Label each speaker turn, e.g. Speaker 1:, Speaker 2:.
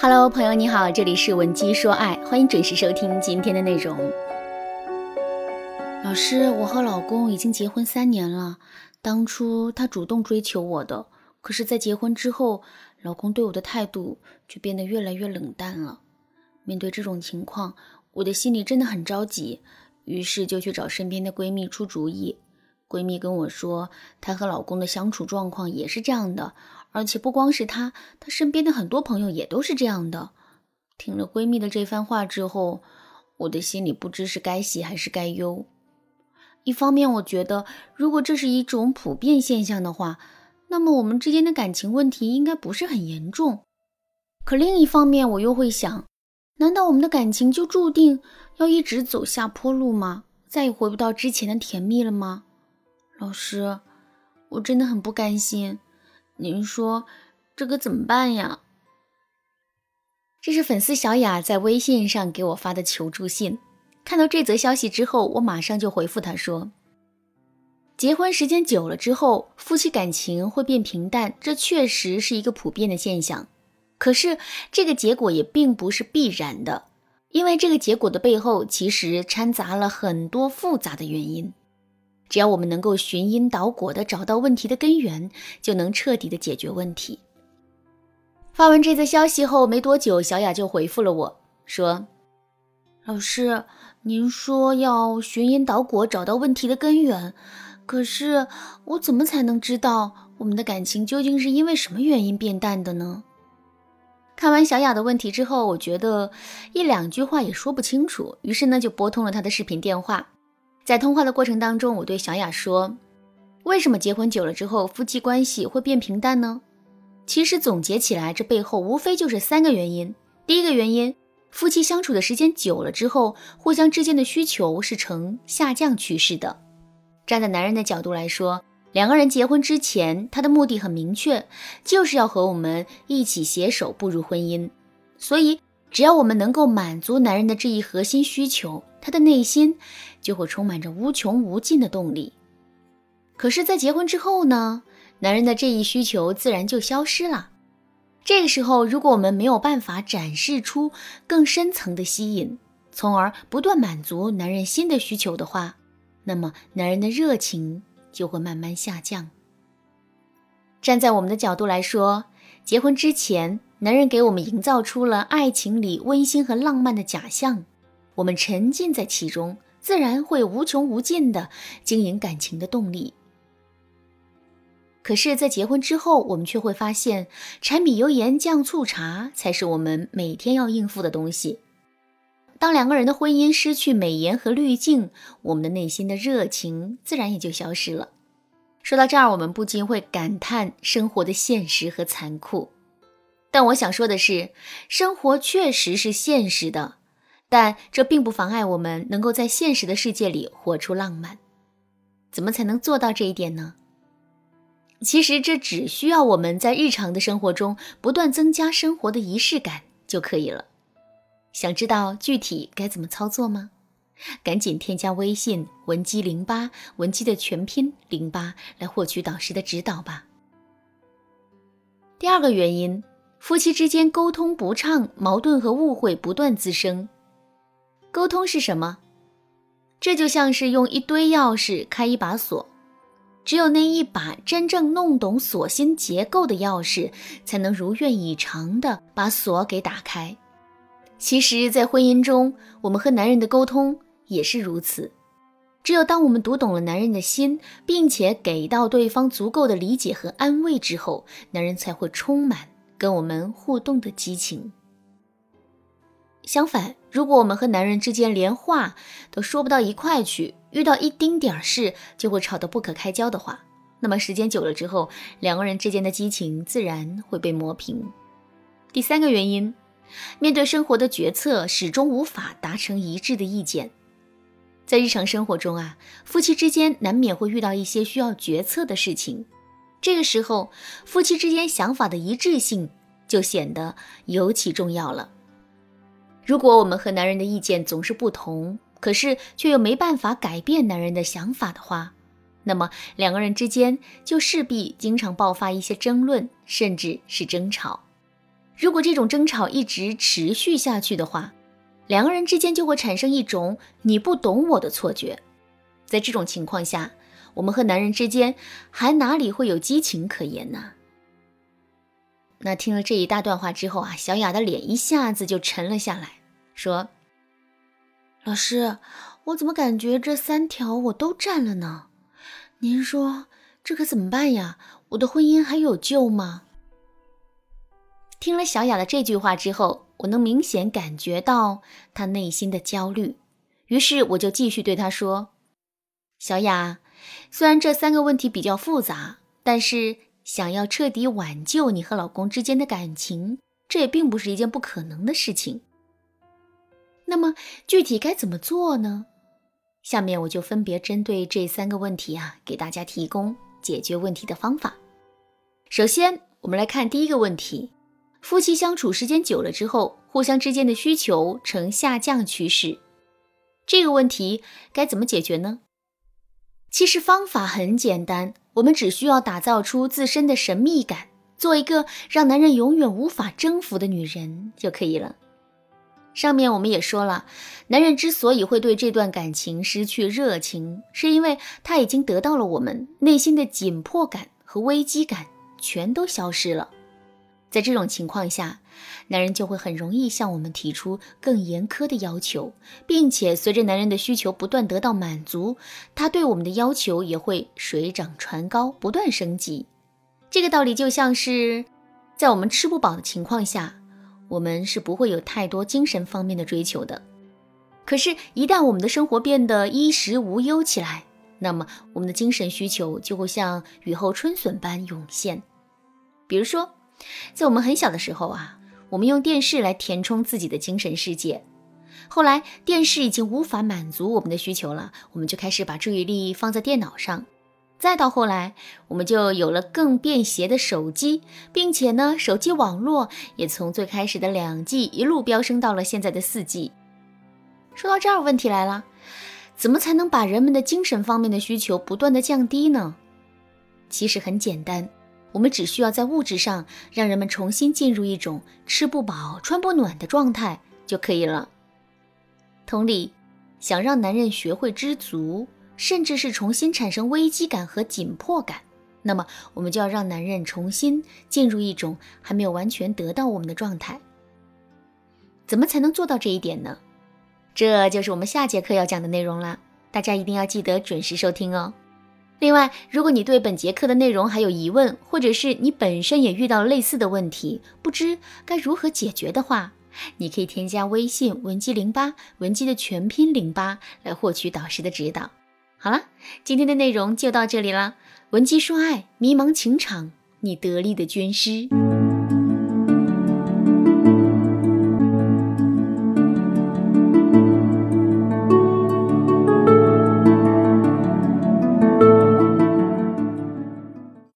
Speaker 1: Hello，朋友你好，这里是文姬说爱，欢迎准时收听今天的内容。老师，我和老公已经结婚三年了，当初他主动追求我的，可是，在结婚之后，老公对我的态度却变得越来越冷淡了。面对这种情况，我的心里真的很着急，于是就去找身边的闺蜜出主意。闺蜜跟我说，她和老公的相处状况也是这样的。而且不光是她，她身边的很多朋友也都是这样的。听了闺蜜的这番话之后，我的心里不知是该喜还是该忧。一方面，我觉得如果这是一种普遍现象的话，那么我们之间的感情问题应该不是很严重。可另一方面，我又会想，难道我们的感情就注定要一直走下坡路吗？再也回不到之前的甜蜜了吗？老师，我真的很不甘心。您说这可怎么办呀？这是粉丝小雅在微信上给我发的求助信。看到这则消息之后，我马上就回复她说：“结婚时间久了之后，夫妻感情会变平淡，这确实是一个普遍的现象。可是这个结果也并不是必然的，因为这个结果的背后其实掺杂了很多复杂的原因。”只要我们能够寻因导果的找到问题的根源，就能彻底的解决问题。发完这则消息后没多久，小雅就回复了我说：“老师，您说要寻因导果找到问题的根源，可是我怎么才能知道我们的感情究竟是因为什么原因变淡的呢？”看完小雅的问题之后，我觉得一两句话也说不清楚，于是呢就拨通了她的视频电话。在通话的过程当中，我对小雅说：“为什么结婚久了之后，夫妻关系会变平淡呢？其实总结起来，这背后无非就是三个原因。第一个原因，夫妻相处的时间久了之后，互相之间的需求是呈下降趋势的。站在男人的角度来说，两个人结婚之前，他的目的很明确，就是要和我们一起携手步入婚姻。所以，只要我们能够满足男人的这一核心需求。”他的内心就会充满着无穷无尽的动力。可是，在结婚之后呢，男人的这一需求自然就消失了。这个时候，如果我们没有办法展示出更深层的吸引，从而不断满足男人新的需求的话，那么男人的热情就会慢慢下降。站在我们的角度来说，结婚之前，男人给我们营造出了爱情里温馨和浪漫的假象。我们沉浸在其中，自然会无穷无尽的经营感情的动力。可是，在结婚之后，我们却会发现，柴米油盐酱醋茶才是我们每天要应付的东西。当两个人的婚姻失去美颜和滤镜，我们的内心的热情自然也就消失了。说到这儿，我们不禁会感叹生活的现实和残酷。但我想说的是，生活确实是现实的。但这并不妨碍我们能够在现实的世界里活出浪漫。怎么才能做到这一点呢？其实这只需要我们在日常的生活中不断增加生活的仪式感就可以了。想知道具体该怎么操作吗？赶紧添加微信文姬零八，文姬的全拼零八，来获取导师的指导吧。第二个原因，夫妻之间沟通不畅，矛盾和误会不断滋生。沟通是什么？这就像是用一堆钥匙开一把锁，只有那一把真正弄懂锁芯结构的钥匙，才能如愿以偿的把锁给打开。其实，在婚姻中，我们和男人的沟通也是如此。只有当我们读懂了男人的心，并且给到对方足够的理解和安慰之后，男人才会充满跟我们互动的激情。相反，如果我们和男人之间连话都说不到一块去，遇到一丁点儿事就会吵得不可开交的话，那么时间久了之后，两个人之间的激情自然会被磨平。第三个原因，面对生活的决策始终无法达成一致的意见。在日常生活中啊，夫妻之间难免会遇到一些需要决策的事情，这个时候，夫妻之间想法的一致性就显得尤其重要了。如果我们和男人的意见总是不同，可是却又没办法改变男人的想法的话，那么两个人之间就势必经常爆发一些争论，甚至是争吵。如果这种争吵一直持续下去的话，两个人之间就会产生一种你不懂我的错觉。在这种情况下，我们和男人之间还哪里会有激情可言呢？那听了这一大段话之后啊，小雅的脸一下子就沉了下来，说：“老师，我怎么感觉这三条我都占了呢？您说这可怎么办呀？我的婚姻还有救吗？”听了小雅的这句话之后，我能明显感觉到她内心的焦虑，于是我就继续对她说：“小雅。”虽然这三个问题比较复杂，但是想要彻底挽救你和老公之间的感情，这也并不是一件不可能的事情。那么具体该怎么做呢？下面我就分别针对这三个问题啊，给大家提供解决问题的方法。首先，我们来看第一个问题：夫妻相处时间久了之后，互相之间的需求呈下降趋势，这个问题该怎么解决呢？其实方法很简单，我们只需要打造出自身的神秘感，做一个让男人永远无法征服的女人就可以了。上面我们也说了，男人之所以会对这段感情失去热情，是因为他已经得到了我们内心的紧迫感和危机感，全都消失了。在这种情况下，男人就会很容易向我们提出更严苛的要求，并且随着男人的需求不断得到满足，他对我们的要求也会水涨船高，不断升级。这个道理就像是，在我们吃不饱的情况下，我们是不会有太多精神方面的追求的。可是，一旦我们的生活变得衣食无忧起来，那么我们的精神需求就会像雨后春笋般涌现。比如说，在我们很小的时候啊，我们用电视来填充自己的精神世界。后来电视已经无法满足我们的需求了，我们就开始把注意力放在电脑上。再到后来，我们就有了更便携的手机，并且呢，手机网络也从最开始的两 G 一路飙升到了现在的四 G。说到这儿，问题来了，怎么才能把人们的精神方面的需求不断的降低呢？其实很简单。我们只需要在物质上让人们重新进入一种吃不饱穿不暖的状态就可以了。同理，想让男人学会知足，甚至是重新产生危机感和紧迫感，那么我们就要让男人重新进入一种还没有完全得到我们的状态。怎么才能做到这一点呢？这就是我们下节课要讲的内容啦，大家一定要记得准时收听哦。另外，如果你对本节课的内容还有疑问，或者是你本身也遇到类似的问题，不知该如何解决的话，你可以添加微信文姬零八，文姬的全拼零八，来获取导师的指导。好了，今天的内容就到这里了。文姬说爱，迷茫情场，你得力的军师。